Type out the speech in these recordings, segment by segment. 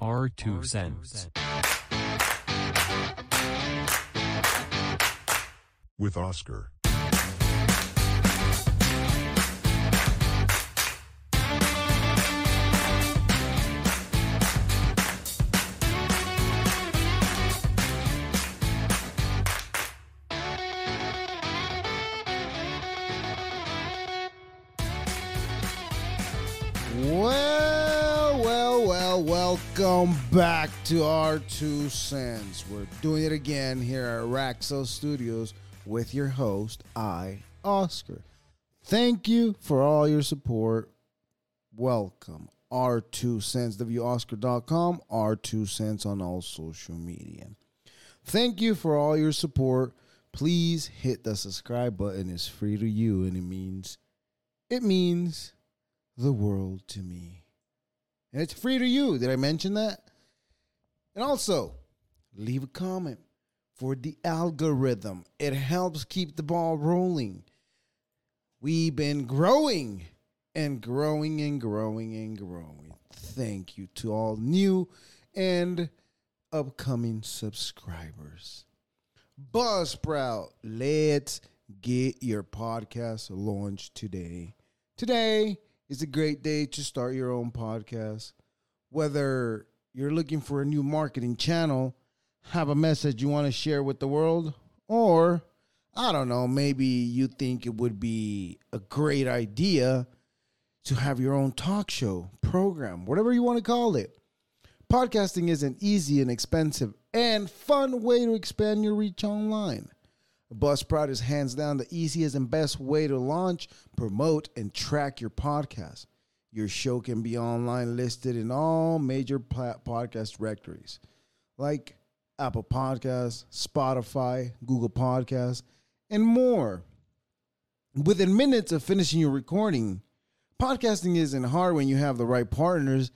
Our two cents. with Oscar. Welcome back to our two cents. We're doing it again here at Raxo Studios with your host, I, Oscar. Thank you for all your support. Welcome. R two cents, WOscar.com, R two cents on all social media. Thank you for all your support. Please hit the subscribe button. It's free to you and it means it means the world to me. And it's free to you. Did I mention that? And also, leave a comment for the algorithm. It helps keep the ball rolling. We've been growing and growing and growing and growing. Thank you to all new and upcoming subscribers. Buzzsprout, let's get your podcast launched today. Today is a great day to start your own podcast. Whether you're looking for a new marketing channel, have a message you want to share with the world, or I don't know, maybe you think it would be a great idea to have your own talk show, program, whatever you want to call it. Podcasting is an easy and expensive and fun way to expand your reach online. Buzzsprout is hands down the easiest and best way to launch, promote, and track your podcast. Your show can be online listed in all major podcast directories like Apple Podcasts, Spotify, Google Podcasts, and more. Within minutes of finishing your recording, podcasting isn't hard when you have the right partners,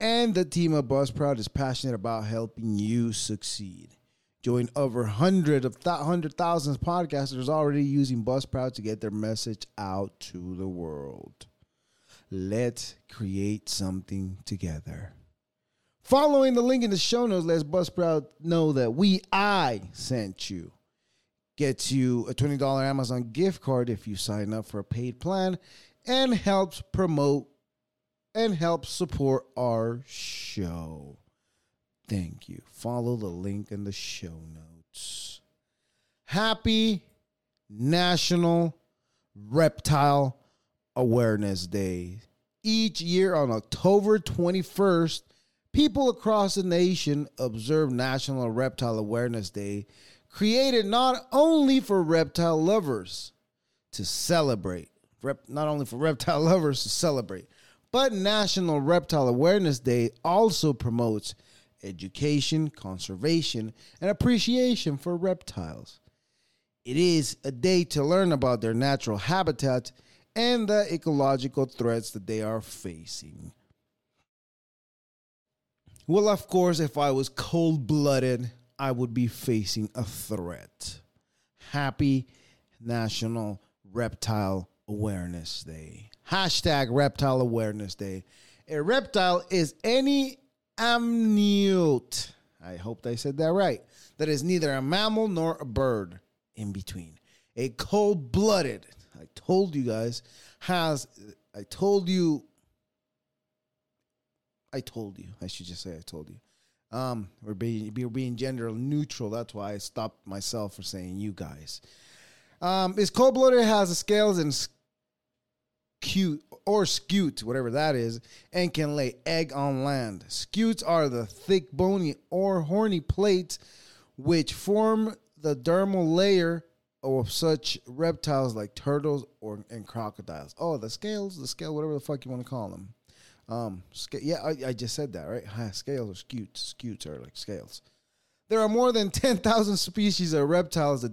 and the team of Buzzsprout is passionate about helping you succeed. Join over hundred of th- hundred thousands podcasters already using Buzzsprout to get their message out to the world. Let's create something together. Following the link in the show notes lets Buzzsprout know that we I sent you. Gets you a $20 Amazon gift card if you sign up for a paid plan and helps promote and helps support our show. Thank you. Follow the link in the show notes. Happy National Reptile Awareness Day. Each year on October 21st, people across the nation observe National Reptile Awareness Day, created not only for reptile lovers to celebrate, rep, not only for reptile lovers to celebrate, but National Reptile Awareness Day also promotes education, conservation, and appreciation for reptiles. It is a day to learn about their natural habitat and the ecological threats that they are facing. Well, of course, if I was cold blooded, I would be facing a threat. Happy National Reptile Awareness Day. Hashtag Reptile Awareness Day. A reptile is any amniote. I hope I said that right. That is neither a mammal nor a bird in between. A cold blooded, I told you guys, has, I told you, I told you, I should just say I told you. Um, we're being, we're being gender neutral. That's why I stopped myself from saying you guys. Um, is cold blooded has scales and cute or scute, whatever that is, and can lay egg on land. Scutes are the thick, bony, or horny plates which form the dermal layer of such reptiles like turtles or and crocodiles. Oh, the scales, the scale, whatever the fuck you want to call them. Um, sca- yeah, I, I just said that right. Scales or scutes. Scutes are like scales. There are more than ten thousand species of reptiles. That,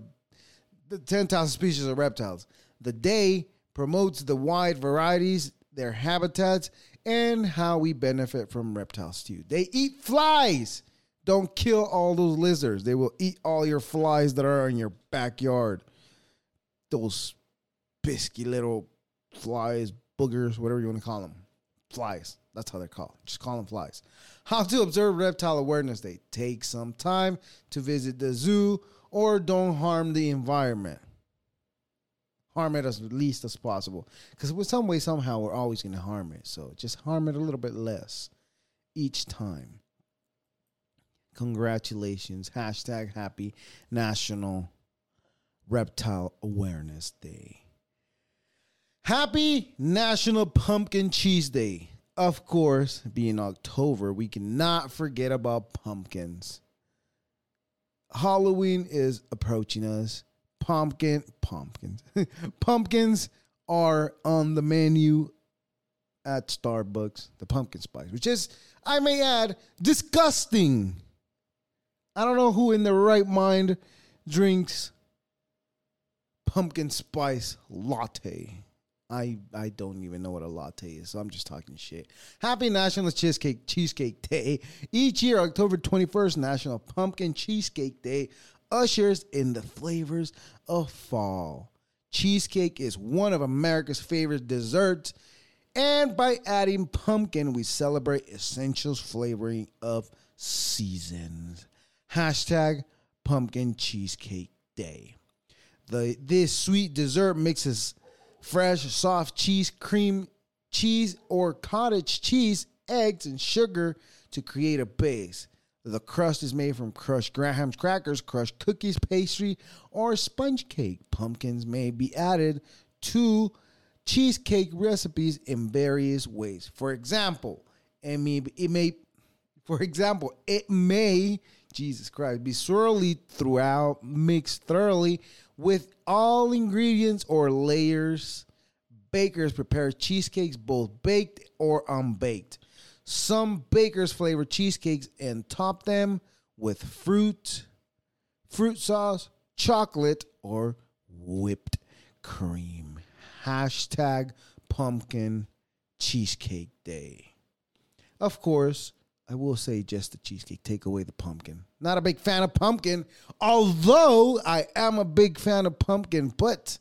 the ten thousand species of reptiles. The day promotes the wide varieties, their habitats, and how we benefit from reptiles too. They eat flies. Don't kill all those lizards. They will eat all your flies that are in your backyard. Those bisky little flies, boogers, whatever you want to call them. flies. That's how they're called. Just call them flies. How to observe Reptile Awareness Day. Take some time to visit the zoo or don't harm the environment. Harm it as least as possible. Because with some way, somehow, we're always going to harm it. So just harm it a little bit less each time. Congratulations. Hashtag happy National Reptile Awareness Day. Happy National Pumpkin Cheese Day. Of course, being October, we cannot forget about pumpkins. Halloween is approaching us. Pumpkin, pumpkins, pumpkins are on the menu at Starbucks. The pumpkin spice, which is, I may add, disgusting. I don't know who in their right mind drinks pumpkin spice latte. I I don't even know what a latte is, so I'm just talking shit. Happy National Cheesecake Cheesecake Day. Each year, October 21st, National Pumpkin Cheesecake Day ushers in the flavors of fall. Cheesecake is one of America's favorite desserts, and by adding pumpkin, we celebrate essentials flavoring of seasons. Hashtag Pumpkin Cheesecake Day. The this sweet dessert mixes fresh, soft cheese, cream cheese, or cottage cheese, eggs, and sugar to create a base. The crust is made from crushed Graham's crackers, crushed cookies, pastry, or sponge cake. Pumpkins may be added to cheesecake recipes in various ways. For example, it may, it may for example, it may, Jesus Christ, be swirly throughout, mixed thoroughly with all ingredients or layers. Bakers prepare cheesecakes both baked or unbaked. Some bakers flavor cheesecakes and top them with fruit, fruit sauce, chocolate, or whipped cream. Hashtag pumpkin cheesecake day. Of course, I will say just the cheesecake. Take away the pumpkin. Not a big fan of pumpkin, although I am a big fan of pumpkin, but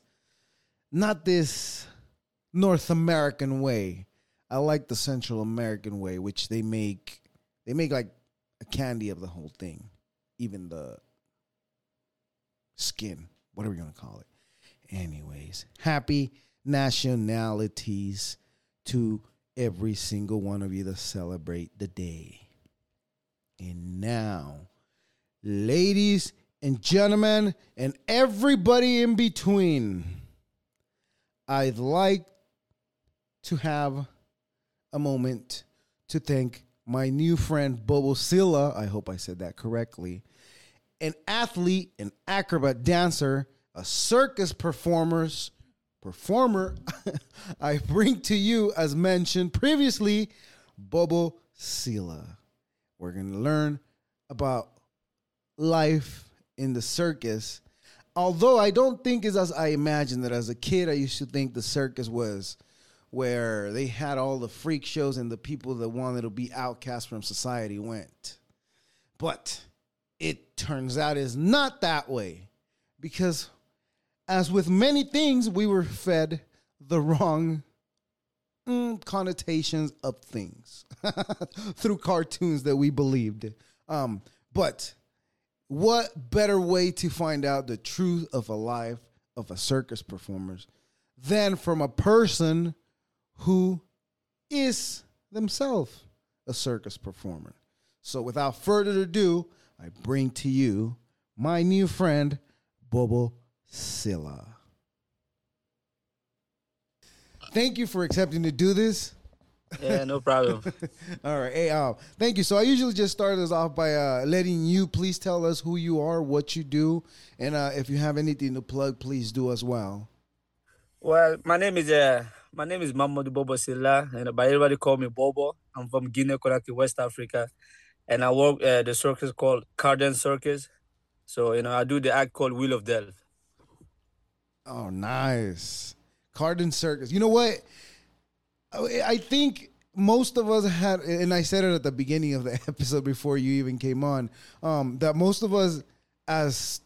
not this North American way. I like the Central American way, which they make they make like a candy of the whole thing, even the skin, whatever you want to call it. Anyways, happy nationalities to every single one of you that celebrate the day. And now, ladies and gentlemen, and everybody in between, I'd like to have a moment to thank my new friend Bobo Sylla. I hope I said that correctly. An athlete, an acrobat dancer, a circus performers performer. I bring to you, as mentioned previously, Bobo Sylla. We're gonna learn about life in the circus. Although I don't think it's as I imagined that as a kid, I used to think the circus was where they had all the freak shows and the people that wanted to be outcast from society went. But it turns out is not that way because as with many things we were fed the wrong mm, connotations of things through cartoons that we believed um, but what better way to find out the truth of a life of a circus performers than from a person who is themselves a circus performer. So without further ado, I bring to you my new friend, Bobo Sylla. Thank you for accepting to do this. Yeah, no problem. All right. Hey, uh, thank you. So I usually just start us off by uh, letting you please tell us who you are, what you do, and uh, if you have anything to plug, please do as well. Well, my name is uh, my name is Mamadou Bobo Sylla, and but everybody call me Bobo. I'm from Guinea Conakry, West Africa, and I work at the circus called Carden Circus. So you know, I do the act called Wheel of Death. Oh, nice. Carden Circus. You know what? I think most of us had, and I said it at the beginning of the episode before you even came on, um, that most of us as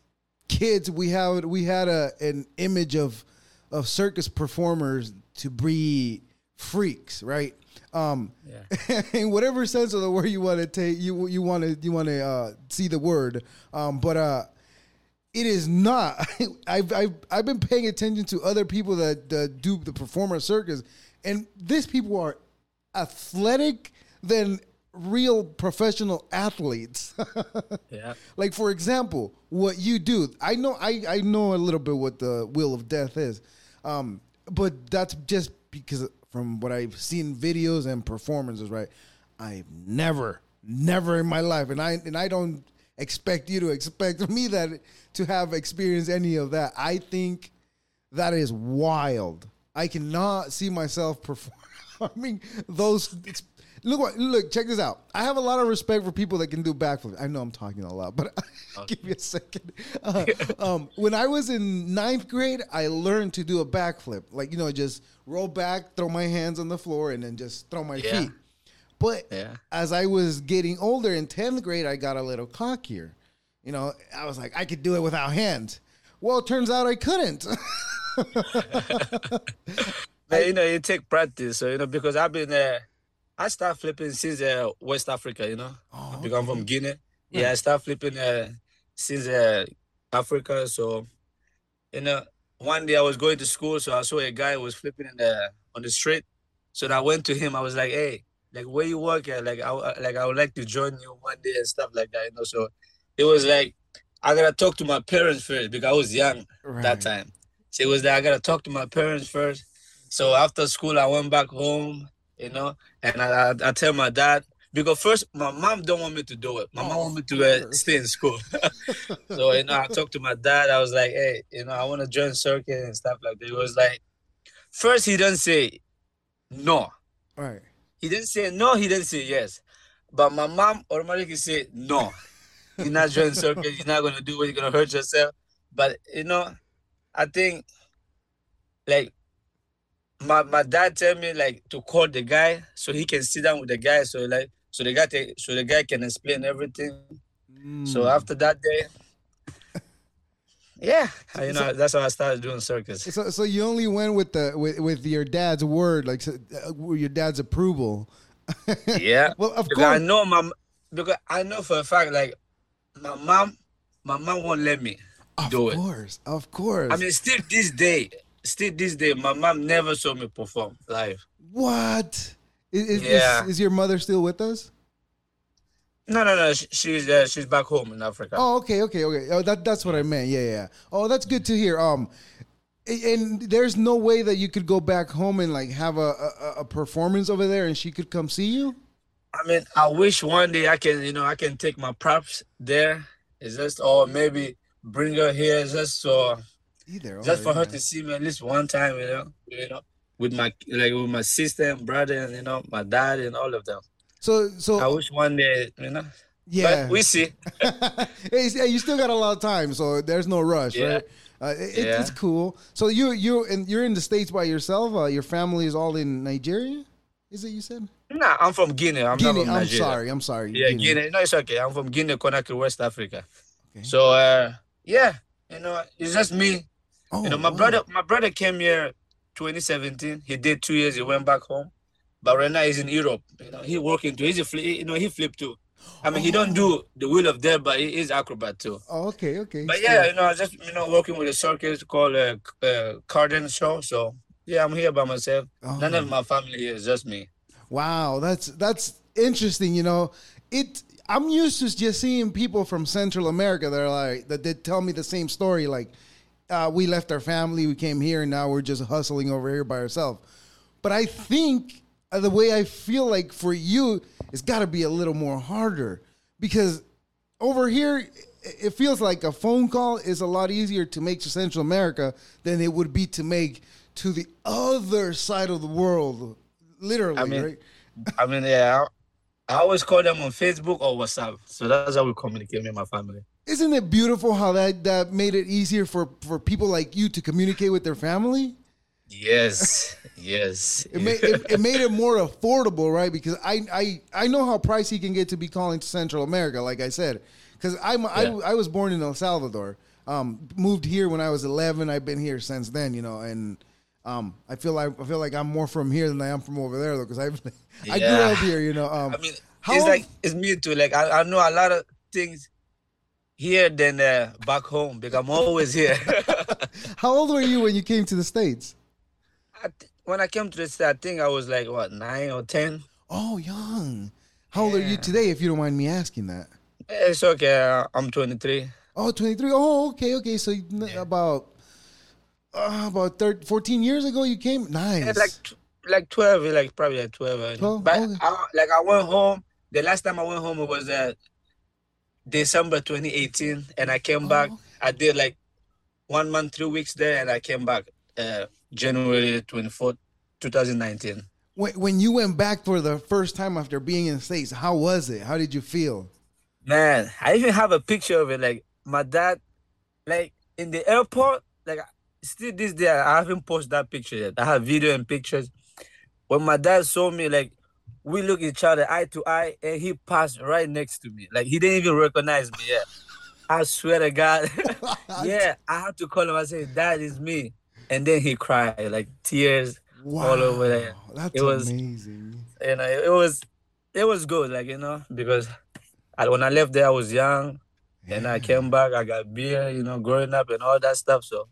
kids we had we had a an image of of circus performers to be freaks, right? Um, Yeah. in whatever sense of the word you want to take, you you want to you want to uh, see the word. Um, but uh, it is not. I've, I've I've been paying attention to other people that, that do the performer circus, and these people are athletic than real professional athletes. Yeah. like for example, what you do. I know I, I know a little bit what the wheel of death is. Um, but that's just because from what I've seen videos and performances, right? I've never, never in my life, and I and I don't expect you to expect me that to have experienced any of that. I think that is wild. I cannot see myself performing those. Look, what, look, check this out. I have a lot of respect for people that can do backflips. I know I'm talking a lot, but give me a second. Uh, um, when I was in ninth grade, I learned to do a backflip. Like you know, just roll back, throw my hands on the floor, and then just throw my Yeah. feet. But Yeah. as I was getting older in 10th grade, I got a little cockier. You know, I was like, I could do it without hands. Well, it turns out I couldn't. You know, it take practice. So you know, because I've been uh, I start flipping since uh, West Africa. You know, Oh, because I'm from Guinea. Yeah, I start flipping uh, since uh, Africa. So you know, one day I was going to school, so I saw a guy who was flipping in the on the street. So I went to him. I was like, "Hey, like where you work at? Like I like I would like to join you one day and stuff like that." You know, so it was like I gotta talk to my parents first because I was young Right. that time. So it was that I gotta talk to my parents first. So after school, I went back home, you know, and I, I, I tell my dad because first my mom don't want me to do it. My mom Oh, want me to uh, stay in school. so you know, I talked to my dad. I was like, hey, you know, I want to join circuit and stuff like that. He was like, first he didn't say no. Right. He didn't say no. He didn't say yes. But my mom automatically said no. You're not joining circuit. You're not gonna do it. You're gonna hurt yourself. But you know, I think like my my dad tell me like to call the guy so he can sit down with the guy so like so the guy so the guy can explain everything. So Mm. after that day, yeah, you know that's how I started doing circus. So, so you only went with the with, with your dad's word, like so- uh, your dad's approval. Yeah. Well, of because I know my because I know for a fact like my mom my mom won't let me Of do it. Of course, of course. I mean still this day still this day my mom never saw me perform live. what? Is, is, Yeah. is, is your mother still with us? No no no she, she's uh, she's back home in Africa. Oh, okay, okay, okay. Oh, that that's what I meant. Yeah, yeah. Oh, that's good to hear. Um, and there's no way that you could go back home and like have a, a, a performance over there, and she could come see you. I mean I wish one day I can you know I can take my props there. It's just or maybe bring her here just so Either. just or, for her to see me at least one time, you know, you know, with my like with my sister and brother and you know my dad and all of them. So, so I wish one day, you know. yeah. But we see. hey, you still got a lot of time, so there's no rush, Yeah. right? Uh, it, Yeah. It's cool. So you you and you're in the states by yourself. Uh, your family is all in Nigeria. Is it you said? Nah, I'm from Guinea. I'm Guinea. not from I'm Nigeria. sorry. I'm sorry. Yeah, Guinea. No, it's okay. I'm from Guinea, Conakry, West Africa. Okay. So, uh, yeah, you know, it's just me. Oh, you know, my wow. brother, my brother came here 2017. He did two years. He went back home, but right now he's in Europe. You know, he working too. He's a, fli- you know, he flipped too. I mean, he don't do the wheel of death, but he is acrobat too. Oh, okay. Okay. But yeah, you know, I just you know working with a circus called uh, uh, Carden Show. So yeah, I'm here by myself. None Oh. of my family here. It's just me. Wow, that's that's interesting. You know, it. I'm used to just seeing people from Central America that are like that. They tell me the same story. Like, uh, we left our family, we came here, and now we're just hustling over here by ourselves. But I think uh, the way I feel like for you, it's got to be a little more harder because over here, it- feels like a phone call is a lot easier to make to Central America than it would be to make to the other side of the world. Literally, I mean, right? I mean, yeah, I, I always call them on Facebook or WhatsApp. So that's how we communicate with my family. Isn't it beautiful how that, that made it easier for, for people like you to communicate with their family? Yes, yes. It made it, it made it more affordable, right? Because I, I I know how pricey it can get to be calling to Central America, like I said. Because I'm Yeah. I, I was born in El Salvador, um, moved here when I was 11. I've been here since then, you know, and Um, I feel like I feel like I'm more from here than I am from over there though, because I I grew up here. You know. Um, I mean, how it's like it's me too. Like I, I know a lot of things here than uh, back home because I'm always here. how old were you when you came to the states? I th- when I came to the state, I think I was like what nine or ten. Oh, young. How old are you today, if you don't mind me asking that? It's okay. uh, I'm 23. Oh, 23. Oh, okay, okay. So you- about uh, about 13, 14 years ago you came? Nice. Yeah, like like 12, like probably like 12. uh, 12, But okay. I, like I went home. The last time I went home it was uh, December 2018, and I came back. Oh, I did like one month, three weeks there, and I came back uh, January 24th, 2019. when, when you went back for the first time after being in the States, how was it? How did you feel? Man, I even have a picture of it. Like my dad, like in the airport, like still this day, I haven't posted that picture yet. I have video and pictures. When my dad saw me, like we look each other eye to eye, and he passed right next to me. Like he didn't even recognize me. Yeah, I swear to God. yeah, I had to call him. I said, "Dad, is me," and then he cried, like tears. Wow. all over there. That's It was- amazing. You know, it was, it was good. Like you know, because I, when I left there, I was young. And I came back, I got beer, you know, growing up and all that stuff. So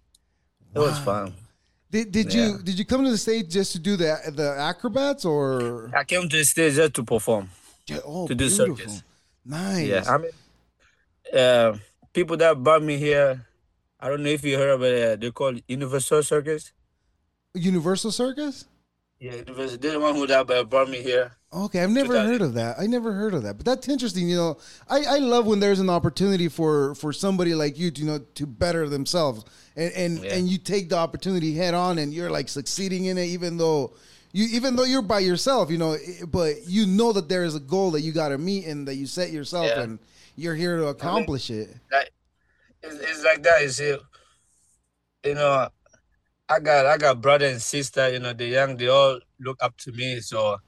it was fun. Did, did Yeah. you did you come to the stage just to do the the acrobats or I came to the stage just to perform. Yeah, oh, To do beautiful. circus. Nice. Yeah, I mean, uh, people that brought me here, I don't know if you heard about it, uh, they call UniverSoul Circus. UniverSoul Circus? Yeah, they're the one who that uh, brought me here. Okay, I've never heard of that. I never heard of that. But that's interesting. You know, I, I love when there's an opportunity for for somebody like you to you know to better themselves, and and, Yeah. and you take the opportunity head on, and you're like succeeding in it, even though you even though you're by yourself. You know, but you know that there is a goal that you got to meet and that you set yourself, Yeah. and you're here to accomplish it. Like, it's, it's like that. You see, you know, I got I got brother and sister. You know, the young, they all look up to me. So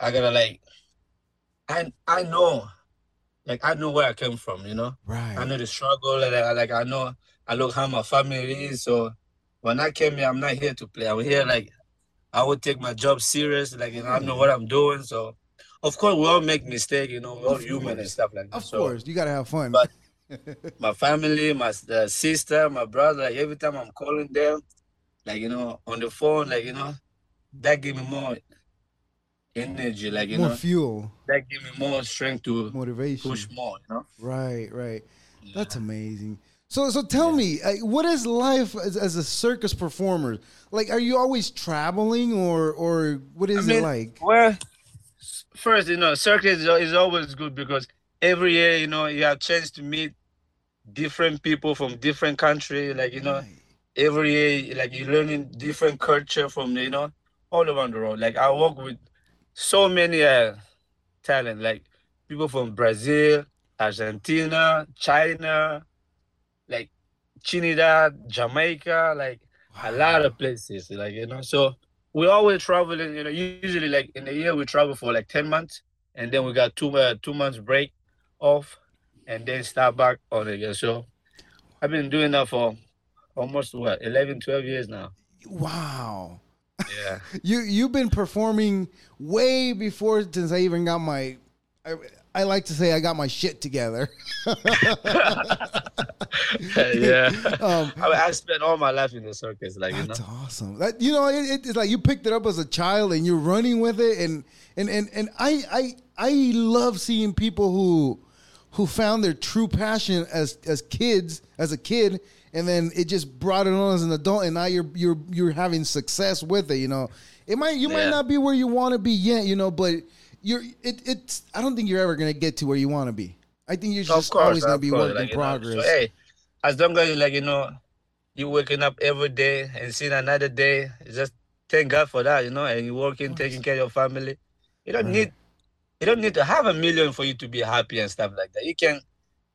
I gotta like, I I know, like I know where I came from. You know, Right. I know the struggle. Like, I- like I know, I look how my family is. So when I came here, I'm not here to play. I'm here like I would take my job serious. Like you know, I know what I'm doing. So of course we all make mistakes. You know, we're all human and stuff like that. Of So, course, you got to have fun. But- my family, my uh, sister, my brother, like every time I'm calling them, like you know, on the phone, like you know, that gave me more energy, like you More know, fuel, that gave me more strength to motivation. push more, you know. Right, right. That's amazing. So, so tell me, uh, what is life as, as a circus performer? Like, are you always traveling, or or what is I it like? Well, first, you know, circus is, is always good because every year, you know, you have chance to meet different people from different country, like you know. Right. Every year like you're learning different culture from you know all around the world. Like i work with so many uh talent like people from brazil argentina china like trinidad jamaica like a lot of places like you know. So we always traveling you know usually like in a year we travel for like 10 months and then we got two uh, two months break off and then start back on again. So i've been doing that for almost what 11 12 years now Wow. yeah You you've been performing way before since I even got my. I, I like to say I got my shit together. yeah Um, I, I spent all my life in the circus like you know That's awesome. That you know, it, it- it's like you picked it up as a child and you're running with it, and and and and I I I love seeing people who who found their true passion as as kids as a kid, and then it just brought it on as an adult, and now you're you're you're having success with it. You know, it might you might not be where you want to be yet, you know, but you're it it's. I don't think you're ever gonna get to where you want to be. I think you're just course always gonna be course, work like, in you know. progress. so hey as long as you like you know you waking up every day and seeing another day just thank god for that you know and you working taking care of your family you don't Right. need you don't need to have a million for you to be happy and stuff like that you can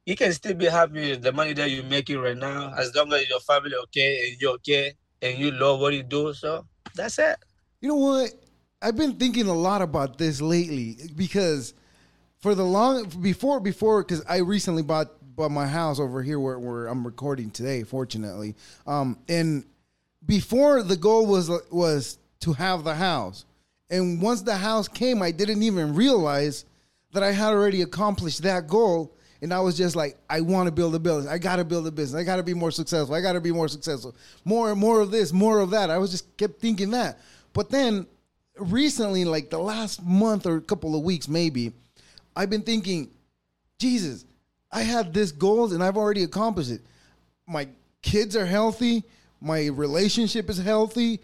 you can still be happy with the money that you're making right now as long as your family okay and you're okay and you love what you do so that's it You know what? I've been thinking a lot about this lately because for the long before before because I recently bought bought my house over here where, where I'm recording today, fortunately. Um, and before the goal was was to have the house, and once the house came, I didn't even realize that I had already accomplished that goal. And I was just like, I want to build a business. I got to build a business. I got to be more successful. I got to be more successful. More and more of this, more of that. I was just kept thinking that. But then recently, like the last month or a couple of weeks, maybe, I've been thinking, Jesus, I had this goals and I've already accomplished it. My kids are healthy. My relationship is healthy.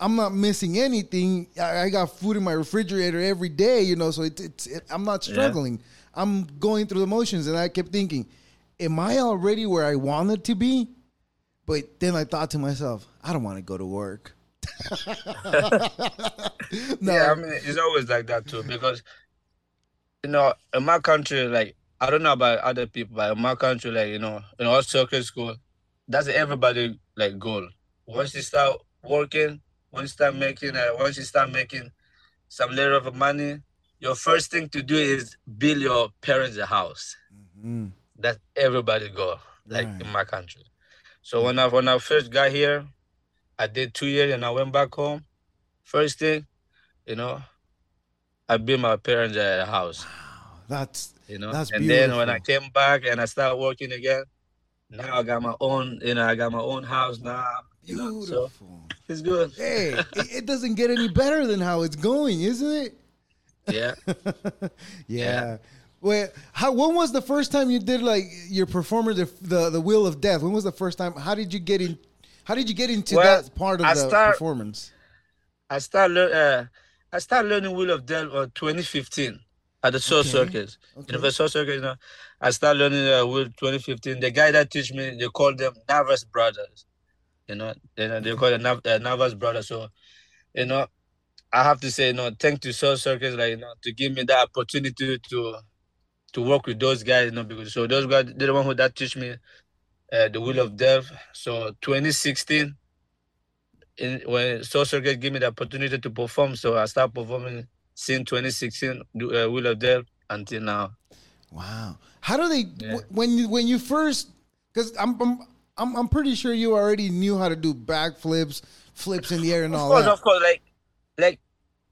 I'm not missing anything. I, I got food in my refrigerator every day, you know, so it, it's it, I'm not Yeah. I'm going through the motions, and I kept thinking, am I already where I wanted to be? But then I thought to myself, I don't want to go to work. no, Yeah, I mean it's always like that too because you know in my country like I don't know about other people but in my country like you know in our circuit school that's everybody like goal. Once you start working, once you start making uh, once you start making some little of money, your first thing to do is build your parents a house. Mm, That's everybody go like Right. in my country. So when I when I first got here, I did two years and I went back home. First thing, you know, I built my parents a house. that's You know, That's and then when I came back and I started working again, now I got my own. You know, I got my own house now. You know, so beautiful. it's good. Hey, it, it doesn't get any better than how it's going, isn't it? Yeah. yeah. Wait, how? When was the first time you did like your performance, the, the the Wheel of Death? When was the first time? How did you get in? How did you get into Well, that part of I the start- performance? I started lear- uh, I started learning Wheel of Death uh, 2015 at the Soul Okay, Circus. okay. UniverSoul Circus, you know. I started learning uh, Wheel 2015. The guy that teach me, they call them Navas Brothers. You know, they, they call them Nav- uh, Navas Brothers. So, you know, I have to say, you know, thank to Soul Circus, like, you know, to give me that opportunity to to work with those guys, you know, because so those guys, they're the one who that teach me uh, the Wheel of Death. So 2016, in, when Soul Circus gave me the opportunity to perform, so I started performing since 2016, do- uh, Wheel of Death until now. Wow. How do they Yeah. wh- when you when you first? Because I'm, I'm I'm I'm pretty sure you already knew how to do backflips, flips in the air, and all. Of all course, that. of course, like like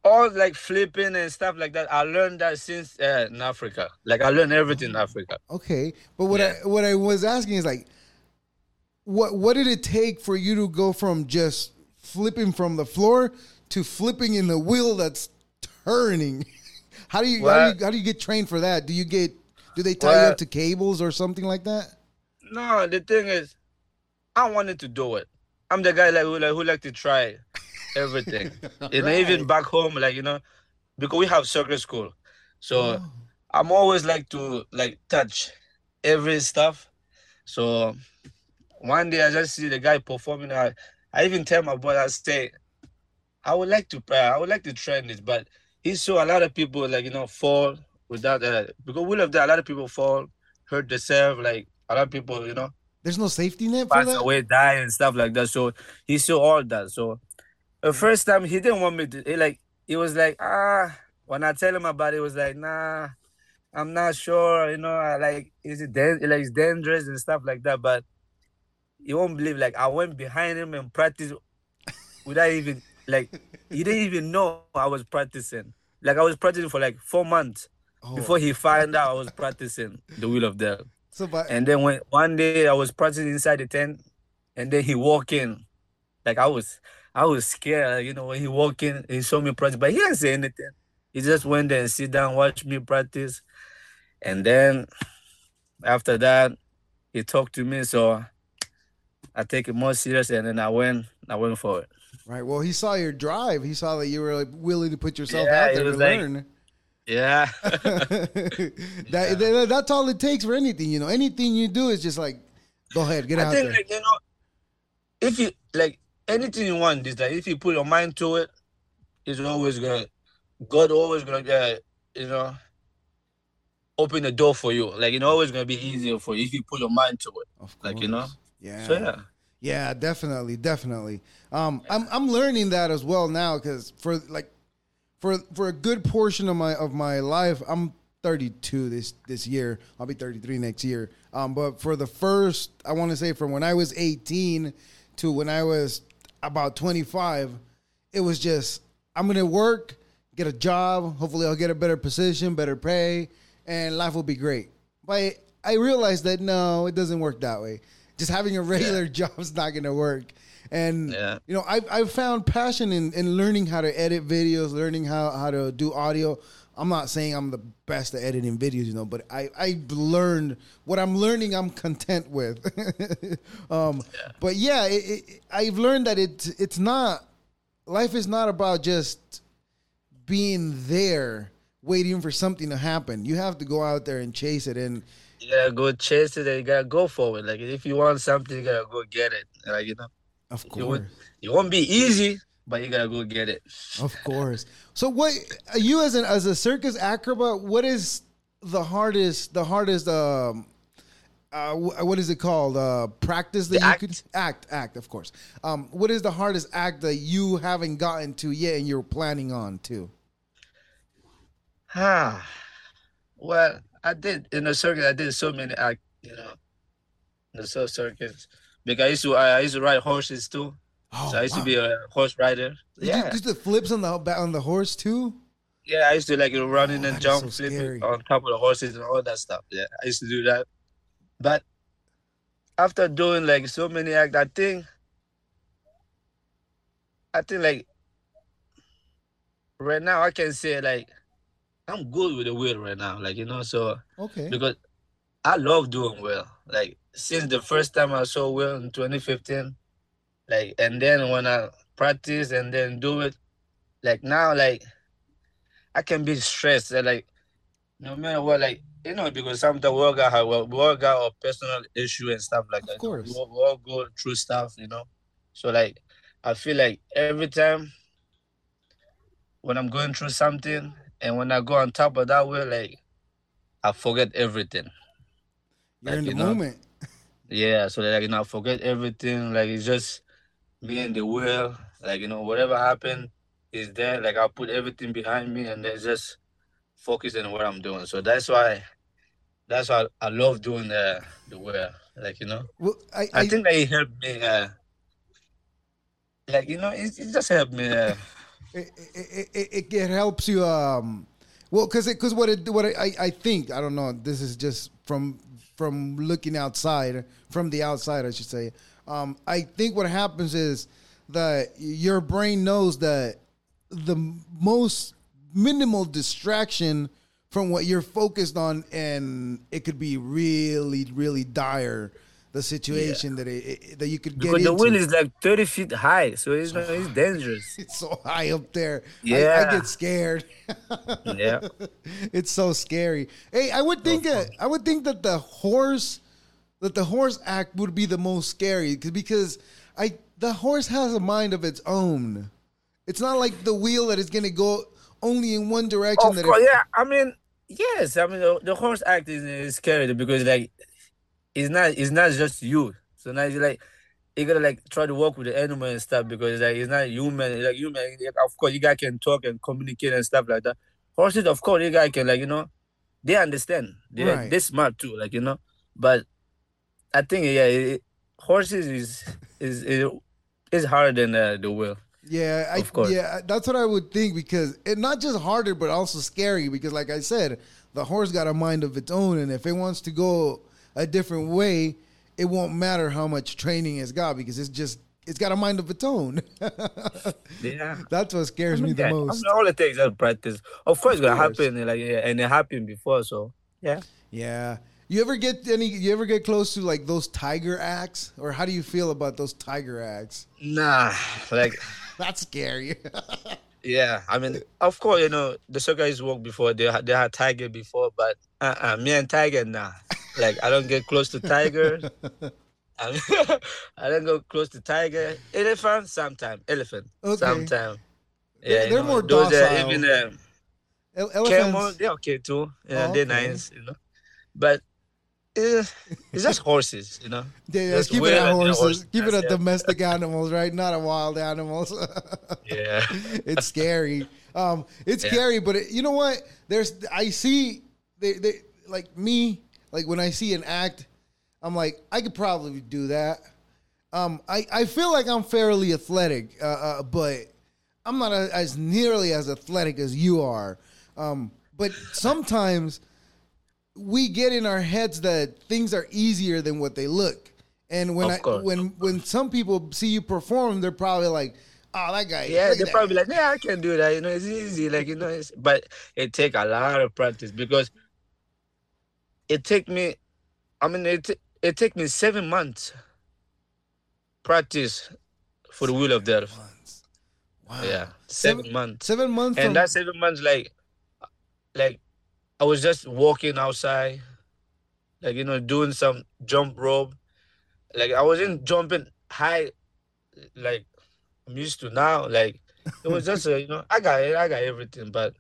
all like flipping and stuff like that. I learned that since uh, in Africa. Like I learned everything in Africa. Okay, but what Yeah. I what I was asking is like, what what did it take for you to go from just flipping from the floor to flipping in the wheel that's turning? How do you how, do you how do you get trained for that? Do you get do they tie you up to cables or something like that? No, the thing is, I wanted to do it. I'm the guy like who like who like to try everything. you know, even back home, like you know, because we have circuit school, so Oh, I'm always like to like touch every stuff. So one day I just see the guy performing. I, I even tell my brother, I say, I would like to, I would like to train this, but he saw a lot of people like you know fall without uh, because we love that a lot of people fall, hurt themselves, like a lot of people you know there's no safety net for that. away, die and stuff like that. So he saw all that. So the first time he didn't want me to. He like he was like ah. When I tell him about it, he was like nah. I'm not sure. You know, I like is it dan- like it's dangerous and stuff like that. But you won't believe. Like I went behind him and practiced without even like he didn't even know I was practicing. Like I was practicing for like four months Oh, before he found out I was practicing the wheel of death. so but And then when one day I was practicing inside the tent, and then he walked in, like I was, I was scared. You know, when he walked in, he saw me practice, but he didn't say anything. He just went there and sit down, watch me practice, and then after that, he talked to me. So I take it more serious, and then I went, I went for it. right. Well, he saw your drive. He saw that you were like willing to put yourself Yeah, out there to like- learn. Yeah, that, that- that's all it takes for anything, you know. Anything you do is just like, go ahead, get I out think there. like you know, if you like anything you want, is that if you put your mind to it, it's always gonna God always gonna uh, you know open the door for you. Like it's always gonna be easier for you if you put your mind to it. Of like, you know? Yeah. So yeah, Yeah, definitely, definitely. Um, I'm I'm learning that as well now because for like for for a good portion of my of my life, I'm 32 this this year. I'll be 33 next year. Um, but for the first, I want to say from when I was 18 to when I was about 25, it was just I'm gonna work, get a job. Hopefully, I'll get a better position, better pay, and life will be great. But I realized that no, it doesn't work that way. Just having a regular job is not gonna work. And Yeah. you know, I've I've found passion in, in learning how to edit videos, learning how how to do audio. I'm not saying I'm the best at editing videos, you know, but I I've learned what I'm learning. I'm content with. um, But yeah, it, it, I've learned that it's it's not life is not about just being there waiting for something to happen. You have to go out there and chase it. And You gotta go chase it and you gotta go for it. Like if you want something, you gotta go get it. Like you know, of it course, won't, it won't be easy, but you gotta go get it. of course. So what you as an as a circus acrobat? What is the hardest? The hardest. Um, uh, what is it called? Uh, practice that The you act? could act, act, of course. Um, what is the hardest act that you haven't gotten to yet and you're planning on to? Ah, well, I did in the circus. I did so many act, you know, in the circus because I used to I used to ride horses too. Oh, so I used wow. to be a horse rider. Did you Yeah, do the flips on the on the horse too? yeah. I used to like running Oh, and jump, so flipping on top of the horses and all that stuff. Yeah, I used to do that. But after doing like so many act, I think, I think like right now I can say like I'm good with the wheel right now. Like you know, so. Okay. because I love doing well. Like since the first time I saw Will in 2015, like and then when I practice and then do it, like now like I can be stressed. Like no matter what, like you know, because sometimes we all got our all got our personal issue and stuff like Of that. course. We all, we all go through stuff, you know. So like I feel like every time when I'm going through something and when I go on top of that wheel, like I forget everything. You're in the you know, moment. Yeah, so that like you know, I forget everything. Like it's just me and the wheel. Like you know, whatever happened is there. Like I put everything behind me and then just focus on what I'm doing. So that's why, that's why I love doing the the wheel. Like you know, Well, I, I, I, think that it helped me. Uh, like you know, it, it just helped me. Uh, it, it, it, it, it helps you. Um, well, because because what it what I I think I don't know. This is just from from looking outside from the outside, I should say. Um, I think what happens is that your brain knows that the most minimal distraction from what you're focused on, and it could be really really dire. The situation that it, it- that you could get because the into. wheel is like 30 feet high, so it's not, it's dangerous. it's so high up there. I, I get scared. Yeah. it's so scary. Hey, I would think that I would think that the horse that the horse act would be the most scary 'cause- because I the horse has a mind of its own. It's not like the wheel that is going to go only in one direction. Of that course, if- yeah. I mean, yes. I mean, the, the horse act is, is scary because like it's not it's not just you. So now you're like you gotta like try to work with the animal and stuff because like it's not human. Like human, of course, you guys can talk and communicate and stuff like that. Horses, of course, you guys can like you know, they understand. They Right. they smart too, like you know. But I think yeah, it, horses is is is is harder than uh, the wheel. Yeah, I, Of course. yeah, that's what I would think because it not just harder but also scary because like I said, the horse got a mind of its own and if it wants to go a different way, it won't matter how much training it's got because it's just it's got a mind of its own. Yeah. that's what scares I me the yeah, I most. mean, all it takes is practice. Of course, it's gonna happen. Like yeah, and it happened before, so yeah. Yeah. You ever get any you ever get close to like those tiger acts or how do you feel about those tiger acts? Nah, like That's scary. yeah. I mean, of course, you know the soccer guys before. They had they had Tiger before, but uh, uh me and Tiger, nah. Like I don't get close to Tiger. I, mean, I don't go close to Tiger. Elephant, sometimes. Elephant, Okay. sometime. They're- Yeah, you they're know, more those, docile. even um, El- camel, they're okay too. Yeah, Oh, they're okay. nice, you know. But eh, it's just horses, you know. Yeah, yeah, Just keep it at horses. horse. Keep it at domestic animals, right? Not at wild animals. Yeah. it's scary. Um, it's Yeah. scary, but it, you know what? There's I see they, they like me like when I see an act, I'm like I could probably do that, Um, I, I feel like I'm fairly athletic, uh, uh, but I'm not a, as nearly as athletic as you are. Um, but sometimes we get in our heads that things are easier than what they look. And when Of I course. when when some people see you perform, they're probably like, "Oh, that guy." Yeah, they're probably guy." like, yeah, I can do that. You know, it's easy. Like you know, it's, but it take a lot of practice because it take me. I mean, it it take me seven months practice for the wheel of death. Wow. Yeah, seven, Seven- months. Seven months. and from, that seven months, like, like I was just walking outside, like you know, doing some jump rope. Like I wasn't jumping high, like I'm used to now. Like it was just a, you know, I got it, I got everything, but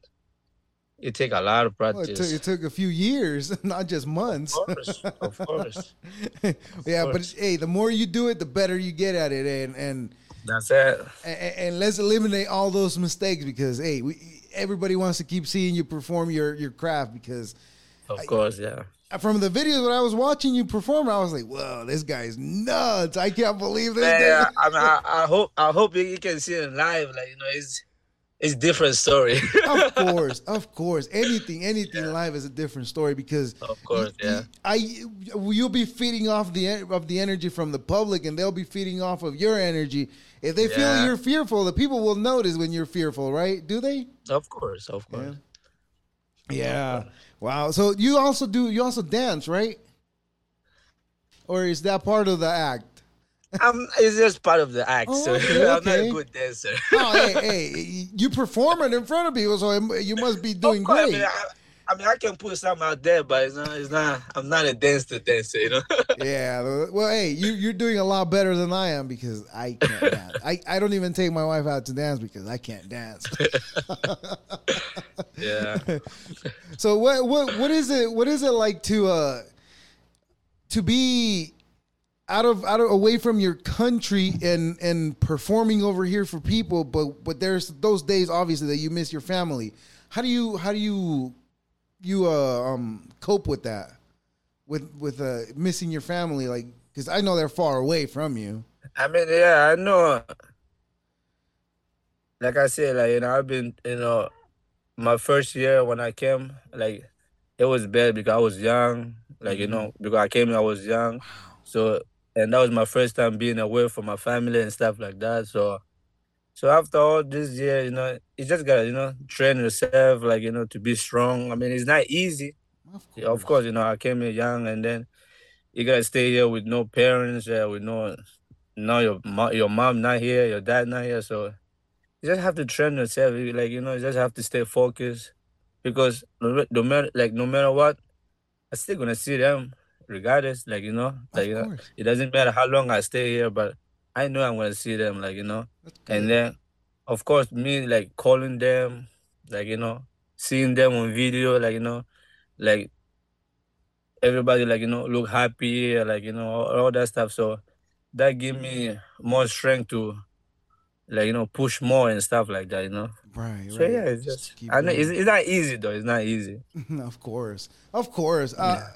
it take a lot of Well, practice. it, took, it took a few years, not just months. Of course, of course. yeah, but course. hey, the more you do it, the better you get at it, and and That's it. and, and let's eliminate all those mistakes because hey, we, everybody wants to keep seeing you perform your your craft because Of course, yeah. from the videos when I was watching you perform, I was like, "Whoa, this guy's nuts! I can't believe this." Yeah, I, mean, I, I hope I hope you, you can see it live. Like you know, it's it's different story. of course, of course. Anything, anything live is a different story because Of course, y- y- yeah. I you'll be feeding off the of the energy from the public, and they'll be feeding off of your energy. If they feel you're fearful, the people will notice when you're fearful, right? Do they? Of course, of course. Yeah. Wow. So you also do you also dance, right? Or is that part of the act? I'm, it's just part of the act. Oh, so okay, I'm not a good dancer. Oh, hey, hey, you perform it in front of people, so you must be doing course, I great. mean, I, I mean, I can put something out there, but it's not. It's not. I'm not a dancer, dancer. You know. Yeah. Well, hey, you you're doing a lot better than I am because I can't dance. I, I don't even take my wife out to dance because I can't dance. yeah. so what what what is it what is it like to uh to be out of out of away from your country and and performing over here for people but but there's those days obviously that you miss your family how do you how do you you uh um cope with that with with uh missing your family like because i know they're far away from you I mean, yeah, I know. Like I said, like you know, I've been, you know, my first year when I came, like it was bad because I was young. Like you know, because I came, I was young. So, and that was my first time being away from my family and stuff like that. So, so after all this year, you know, you just gotta, you know, train yourself, like you know, to be strong. I mean, it's not easy. of Yeah, of course, you know, I came here young, and then you gotta stay here with no parents, uh, with no, no your mo- your mom not here, your dad not here, so you just have to train yourself. you- Like you know, you just have to stay focused, because no, no matter like no matter what, I still gonna see them regardless. Like you know, like you know, it doesn't matter how long I stay here, but I know I'm gonna see them. Like you know, and then of course me like calling them, like you know, seeing them on video, like you know, like everybody like you know look happy, like you know all, all that stuff. So that give me more strength to like you know push more and stuff like that. You know. right So right yeah, it's just keep I know it's, it's not easy though. It's not easy. of course, of course. Uh,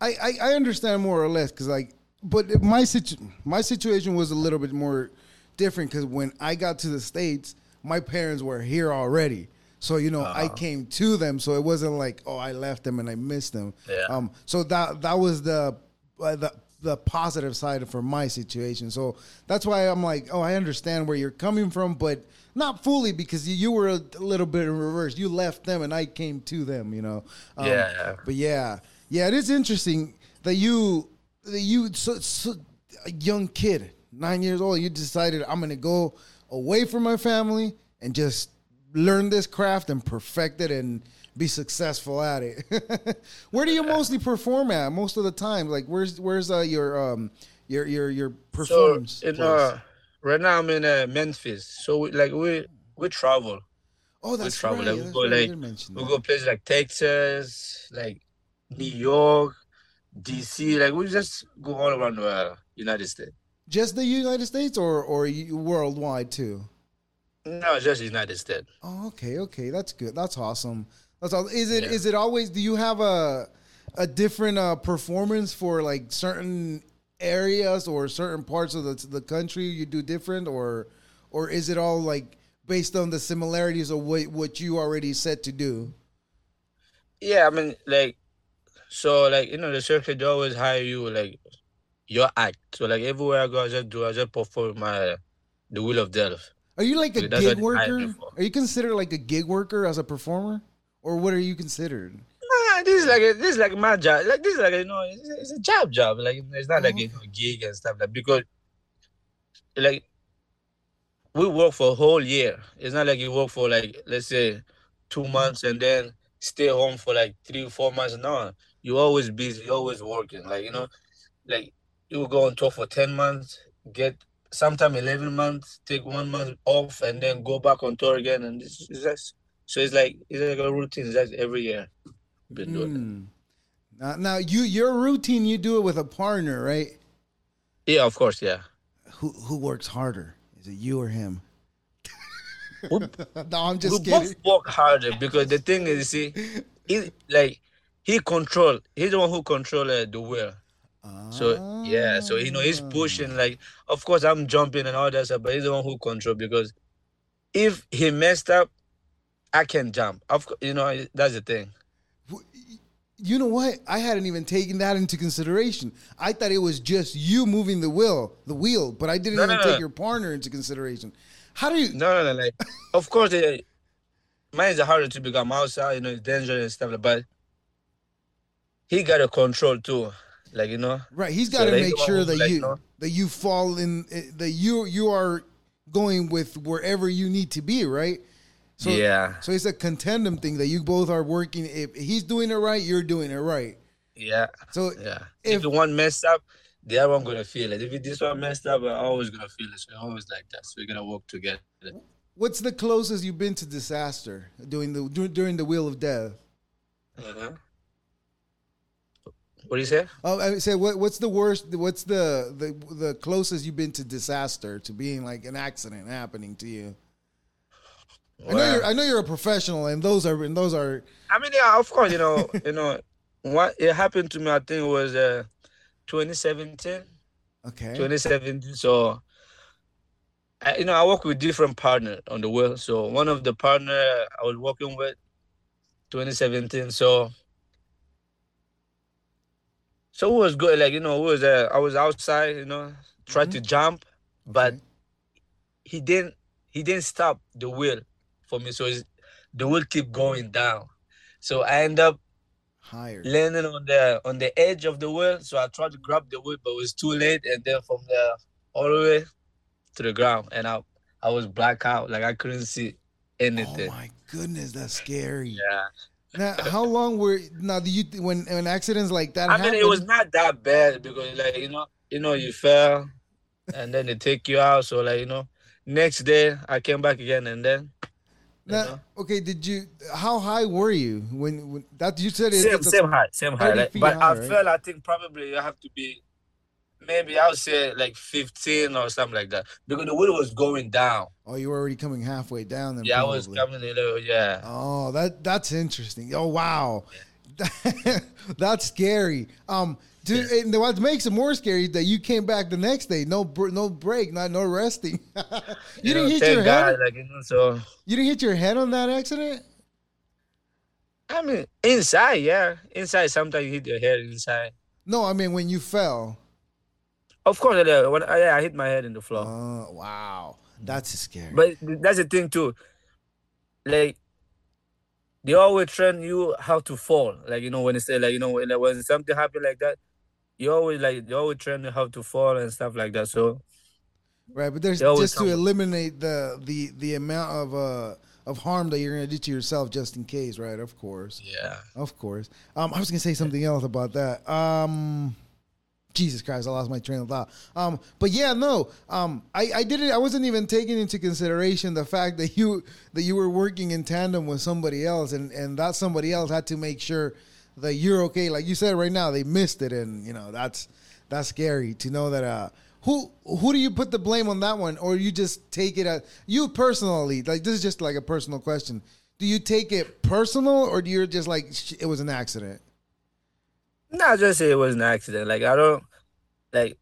I, I I understand more or less because like, but my situ my situation was a little bit more different because when I got to the states, my parents were here already. So you know, I came to them, so it wasn't like oh I left them and I missed them. Yeah. Um. So that that was the uh, the the positive side for my situation. So that's why I'm like, oh, I understand where you're coming from, but not fully because you, you were a little bit in reverse. You left them and I came to them. You know. Um, Yeah. But yeah, yeah, it is interesting that you you so, so a young kid, nine years old, you decided I'm gonna go away from my family and just learn this craft and perfect it and be successful at it. Where do you mostly perform at most of the time? Like where's where's uh, your um your your your So performance? in place? uh, right now I'm in uh, Memphis. So we, like we we travel. oh, that's travel, right. like, we that's go, right. Like, We go places like Texas, like New York, DC. Like we just go all around the uh, United States. Just the United States or or worldwide too? No, just United States. Oh, okay, okay, that's good. That's awesome. That's all. Is it? Is Yeah. it always? Do you have a a different uh, performance for like certain areas or certain parts of the the country you do different, or or is it all like based on the similarities of what what you already set to do? Yeah, I mean, like, so like you know, the circuit they always hire you like your act. So like everywhere I go, I just do, I just perform my the Wheel of Death. Are you like a that's gig what they hired worker? Are you considered like a gig worker as a performer, or what are you considered? Nah, this is like a, this is like my job. Like this is like you know, it's, it's a job job. Like it's not like Oh, you know, gig and stuff like because like we work for a whole year. It's not like you work for like let's say two months and then stay home for like three four months. No, you always busy. You always working. Like you know, like you go on tour for ten months, get sometime eleven months, take one month off, and then go back on tour again. And this is just so it's like it's like a routine. It's just every year been doing. it. Hmm. Now, now you your routine you do it with a partner, right? Yeah, of course, yeah. Who who works harder? Is it you or him? We, no, I'm we just kidding. both work harder because the thing is, you see, he like he control. He's the one who control uh, the wheel. So yeah, so you know he's Ah. pushing. Like, of course, I'm jumping and all that stuff, but he's the one who control because if he messed up, I can jump. Of course, you know that's the thing. You know what? I hadn't even taken that into consideration. I thought it was just you moving the wheel, the wheel, but I didn't No, even no, take no. your partner into consideration. How do you? No, no, no. Like, of course, uh, mine is harder to become outside. You know, it's dangerous and stuff. But he got a control too. Like you know. Right, he's got to they make sure that like, you no. that you fall in eh, that you you are going with wherever you need to be, right? So, yeah. So it's a contendum thing that you both are working. If he's doing it right, you're doing it right. Yeah. So Yeah. If- If, the one messed up, the other one gonna feel it. If this one messed up, I'm always gonna feel it. So we're always like that. So we're gonna work together. what's the closest you've been to disaster doing the during the wheel of death? Uh-huh. What do you say? Oh, I say what, what's the worst? What's the, the the closest you've been to disaster to being like an accident happening to you? I know you're I know you're a professional, and those are and those are I mean, yeah, of course, you know, you know, what it happened to me. I think it was uh, 2017. okay. 2017. So, I, you know, I work with different partners on the world. So one of the partner I was working with, 2017. So, so it was good. Like you know, it was uh, I was outside. You know, tried to jump, but he didn't. He didn't stop the wheel for me. So the wheel keep going down. So I end up higher. landing on the on the edge of the wheel. So I tried to grab the wheel, but it was too late. And then from there all the way to the ground, and I I was black out, like I couldn't see anything. Oh my goodness, that's scary. yeah, Now, how long were now? Do you when when accidents like that I happen? mean it was not that bad because like you know you know you fell, and then they take you out. So like you know next day I came back again, and then Now, know, okay, did you? How high were you when, when that you said it, same same height, same height. Like, but high, I right? felt I think probably you have to be. Maybe I would say like 15 or something like that because the wheel was going down. Oh, you were already coming halfway down. Then Yeah, I was coming a little, yeah. Oh, that that's interesting. Oh wow, that's scary. Um, dude, and what makes it more scary is that you came back the next day, no no break, not no resting. you, You didn't know, hit your God, head. like you know, so You didn't hit your head on that accident. I mean inside, yeah. Inside sometimes you hit your head inside. No, I mean when you fell. Of course, uh, when I, yeah, I hit my head in the floor. Oh wow, that's scary. But that's the thing too. Like they always train you how to fall. Like you know when they say like you know when, when something happen like that, you always like they always train you how to fall and stuff like that. So Right, but there's just to eliminate the the the amount of uh of harm that you're gonna do to yourself just in case, right? Of course, yeah. of course. Um, I was gonna say something else about that. Um, Jesus Christ, I lost my train of thought. Um, but yeah, no. Um, I I didn't. I wasn't even taking into consideration the fact that you that you were working in tandem with somebody else, and and that somebody else had to make sure that you're okay. Like you said right now, they missed it, and you know that's that's scary to know that. Uh, who who do you put the blame on that one, or you just take it you personally? Like this is just like a personal question. Do you take it personal, or do you just like it was an accident? No, I just say it was an accident. Like I don't like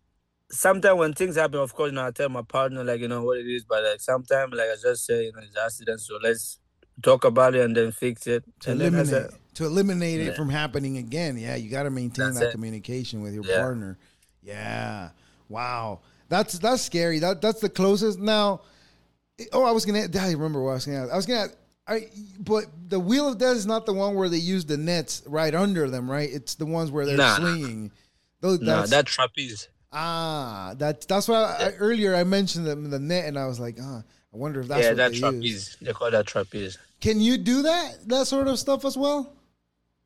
sometimes when things happen, of course, you know, I tell my partner like you know what it is, but like sometimes like I just say you know it's accident, so let's talk about it and then fix it. to and eliminate said, to eliminate it from happening again. Yeah, you got to maintain That's that it. communication with your Yeah. partner. Yeah. Wow. That's that's scary. That that's the closest. Now, oh, I was gonna. I remember what I was gonna. Ask. I was gonna. I but the wheel of death is not the one where they use the nets right under them, right? It's the ones where they're Nah. swinging. Those no, that's, that trapeze. ah, that's that's why I, I, earlier I mentioned the, the net, and I was like, ah, I wonder if that's yeah, what that they trapeze. use. They call that trapeze. Can you do that that sort of stuff as well?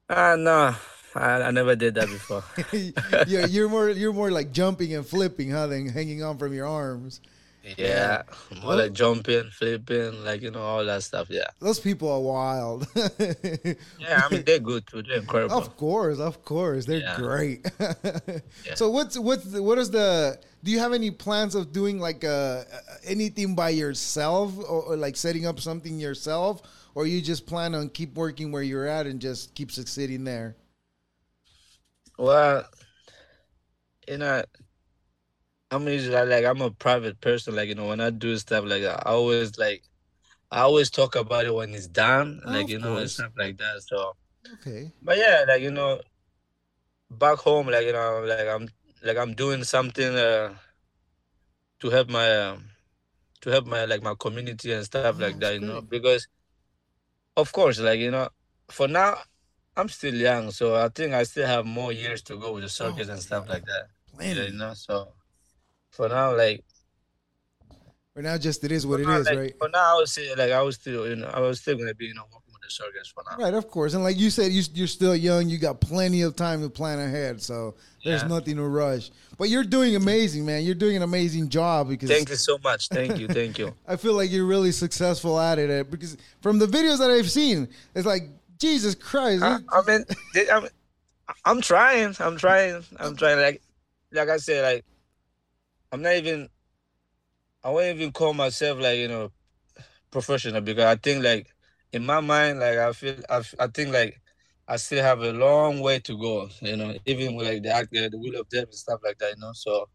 Ah, no, I, I never did that before. yeah, you're more you're more like jumping and flipping, huh? Than hanging on from your arms. Yeah, more like jumping, flipping, like you know all that stuff. Yeah, Those people are wild. yeah. I mean they're good too. They're incredible. of course, of course, they're Yeah. great. Yeah. So what's what's the, what is the? Do you have any plans of doing like uh, anything by yourself, or, or like setting up something yourself, or you just plan on keep working where you're at and just keep succeeding there? Well, you know, I'm usually like I'm a private person. Like you know, when I do stuff like that, I always like, I always talk about it when it's done. Oh, Like you know, and stuff like that. So, Okay. but yeah, like you know, back home, like you know, like I'm like I'm doing something uh to help my um, to help my like my community and stuff Oh, like that. You know, because of course, like you know, for now. I'm still young, so I think I still have more years to go with the circus Oh, and stuff like that. Yeah, you know, so for now, like For now, just it is what it now, is, like, right? For now, I would say like I was still, you know, I was still gonna be, you know, working with the circus for now. Right, of course. And like you said, you, you're still young. You got plenty of time to plan ahead. So there's Yeah. nothing to rush. But you're doing amazing, man. You're doing an amazing job because Thank you so much. Thank you, thank you. I feel like you're really successful at it. uh, Because from the videos that I've seen, it's like Jesus Christ. I, I mean, I'm, I'm trying. I'm trying. I'm trying. Like, like I said, like I'm not even. I won't even call myself like you know, professional because I think like in my mind, like I feel, I, I think like I still have a long way to go. You know, even with like the act, the wheel of death and stuff like that. You know, so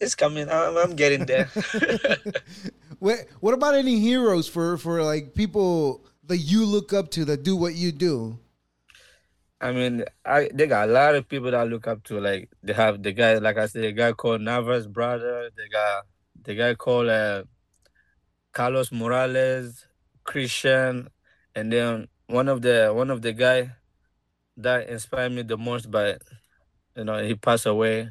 it's coming. I'm, I'm getting there. what what about any heroes for for like people that you look up to that do what you do? I mean, I they got a lot of people that I look up to. Like they have the guy, like I said, the guy called Navas brother. They got the guy called uh, Carlos Morales, Christian, and then one of the one of the guy that inspired me the most. But you know, he passed away.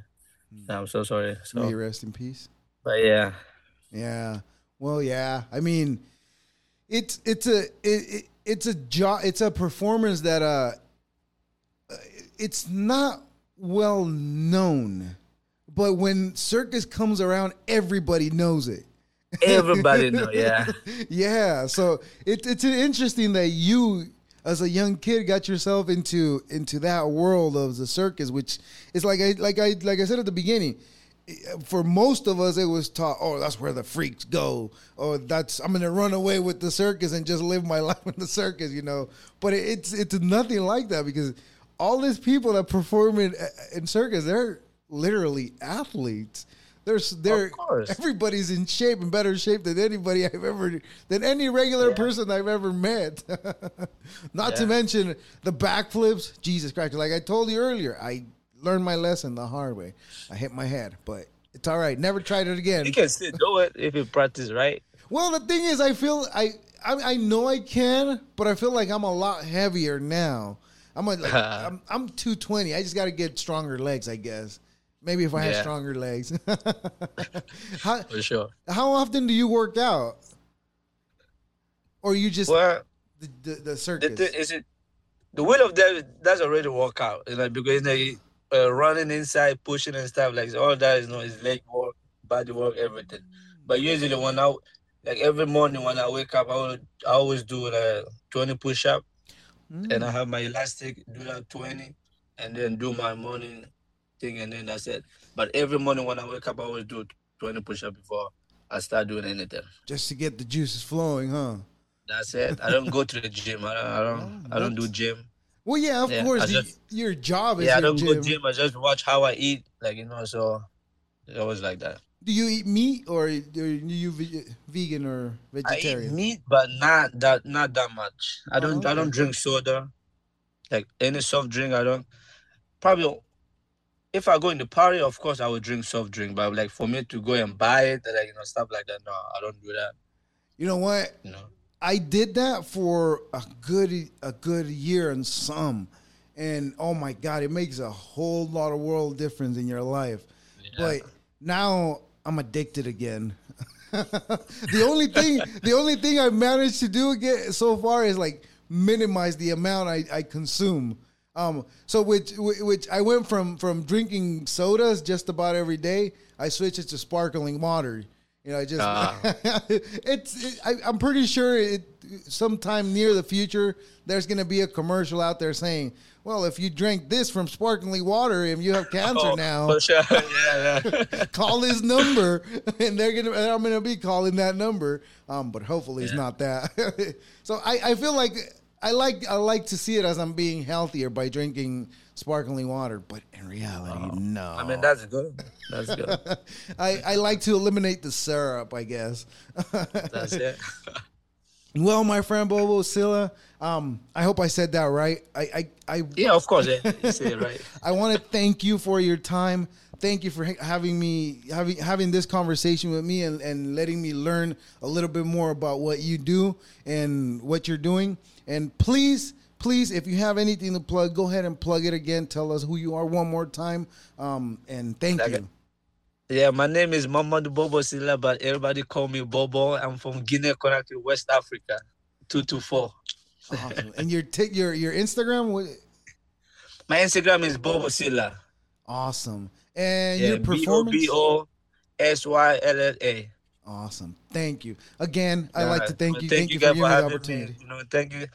I'm so sorry. May you rest in peace. but yeah, Yeah. Well, yeah. I mean, it's it's a it, it, it's a job. It's a performance that uh, it's not well known, but when circus comes around, everybody knows it. everybody know. Yeah, yeah. So it, it's interesting that you, as a young kid, got yourself into into that world of the circus, which is like I like I like I said at the beginning. For most of us, it was taught, oh, that's where the freaks go. Oh, that's I'm gonna run away with the circus and just live my life in the circus, you know. But it's it's nothing like that because all these people that perform in in circus, they're literally athletes. They're they're everybody's in shape and better shape than anybody I've ever than any regular Yeah. person I've ever met. Not to mention the backflips. Jesus Christ! Like I told you earlier, I learned my lesson the hard way. I hit my head, but it's all right. Never tried it again. you can still do it if you practice right. Well, the thing is, I feel I, I I know I can, but I feel like I'm a lot heavier now. I'm a, like, I'm I'm 220. I just got to get stronger legs, I guess. Maybe if I had stronger legs. how For sure. how often do you work out? Or you just Well, the, the, the the circus? thing is it the wheel of death that's already workout you know because you know, uh, running inside pushing and stuff like all that is you know is leg work body work everything but usually when i like every morning when i wake up i, would, I always do uh, 20 push-up Mm. and i have my elastic do that 20 and then do my morning thing and then that's it but every morning when i wake up i always do 20 push-up before i start doing anything just to get the juices flowing, huh? that's it i don't go to the gym i don't i don't, I don't do gym Well, yeah, of Yeah, course. Just- your job is yeah, I don't gym. go gym. I just watch how I eat, like you know. So It's always like that. Do you eat meat or are you vegan or vegetarian? I eat meat, but not that not that much. I don't Oh, I don't drink soda, like any soft drink. I don't. Probably, if I go in the party, of course I would drink soft drink. But like for me to go and buy it, like you know stuff like that, no, I don't do that. You know what? You know. I did that for a good a good year and some, and oh my god, it makes a whole lot of world difference in your life. But now I'm addicted again. the only thing the only thing I've managed to do again so far is like minimize the amount I, I consume. Um, so which which I went from from drinking sodas just about every day. I switched it to sparkling water. You know, I just Ah. it's it, I, I'm pretty sure it sometime near the future there's going to be a commercial out there saying, "Well, if you drink this from sparkling water and you have cancer Oh, now, sure. yeah, yeah. call this number," and they're gonna and I'm gonna be calling that number. Um, but hopefully it's not that. so I, I feel like I like I like to see it as I'm being healthier by drinking sparkling water, but in reality, no. Oh. I mean that's good. That's good. I, I like to eliminate the syrup, I guess. That's it. Well, my friend Bobo Sylla, um, I hope I said that right. I I I, Yeah, of course. Yeah, you say it right. I want to thank you for your time. Thank you for having me having having this conversation with me and, and letting me learn a little bit more about what you do and what you're doing. And please, please, if you have anything to plug, go ahead and plug it again. Tell us who you are one more time. Um, and thank Okay. you. Yeah, my name is Mamadou Bobo Sylla, but everybody call me Bobo. I'm from Guinea Conakry, West Africa, two two four. Awesome. and your t- your your Instagram, what, My Instagram is Bobo Sylla. awesome. And Yeah, your B O performance. B O S Y L L A. Awesome. Thank you. Again, I'd like to thank well, you. Thank, you for guys giving me the opportunity. Me. You know, thank you,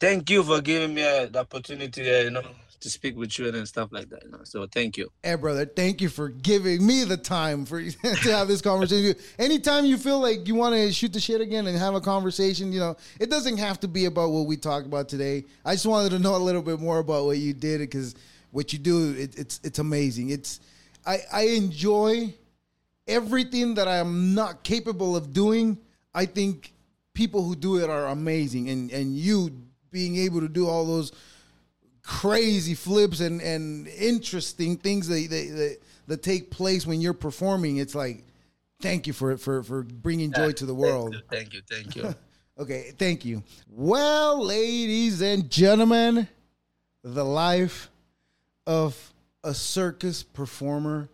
thank you for giving me uh, the opportunity. Uh, you know, to speak with you and stuff like that. You know, so thank you. Hey, brother, thank you for giving me the time for to have this conversation. Anytime you feel like you want to shoot the shit again and have a conversation, you know, it doesn't have to be about what we talked about today. I just wanted to know a little bit more about what you did because what you do, it, it's it's amazing. It's I I enjoy everything that I am not capable of doing. I think people who do it are amazing, and and you being able to do all those crazy flips and and interesting things that that, that, that take place when you're performing. It's like, thank you for for for bringing joy to the world. Thank you, thank you. Thank you. Okay, thank you. Well, ladies and gentlemen, the life of a circus performer,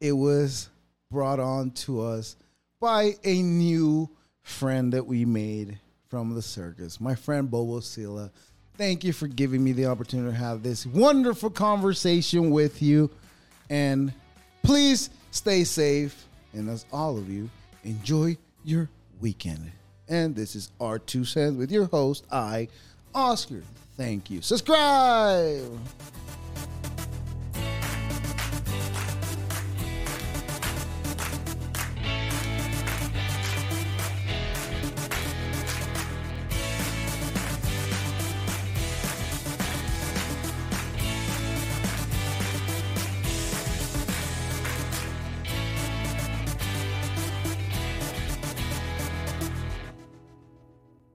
it was brought on to us by a new friend that we made from the circus, my friend Bobo Sylla. Thank you for giving me the opportunity to have this wonderful conversation with you. And please stay safe. And as all of you, enjoy your weekend. And this is our two cents with your host, I, Oscar. Thank you. Subscribe.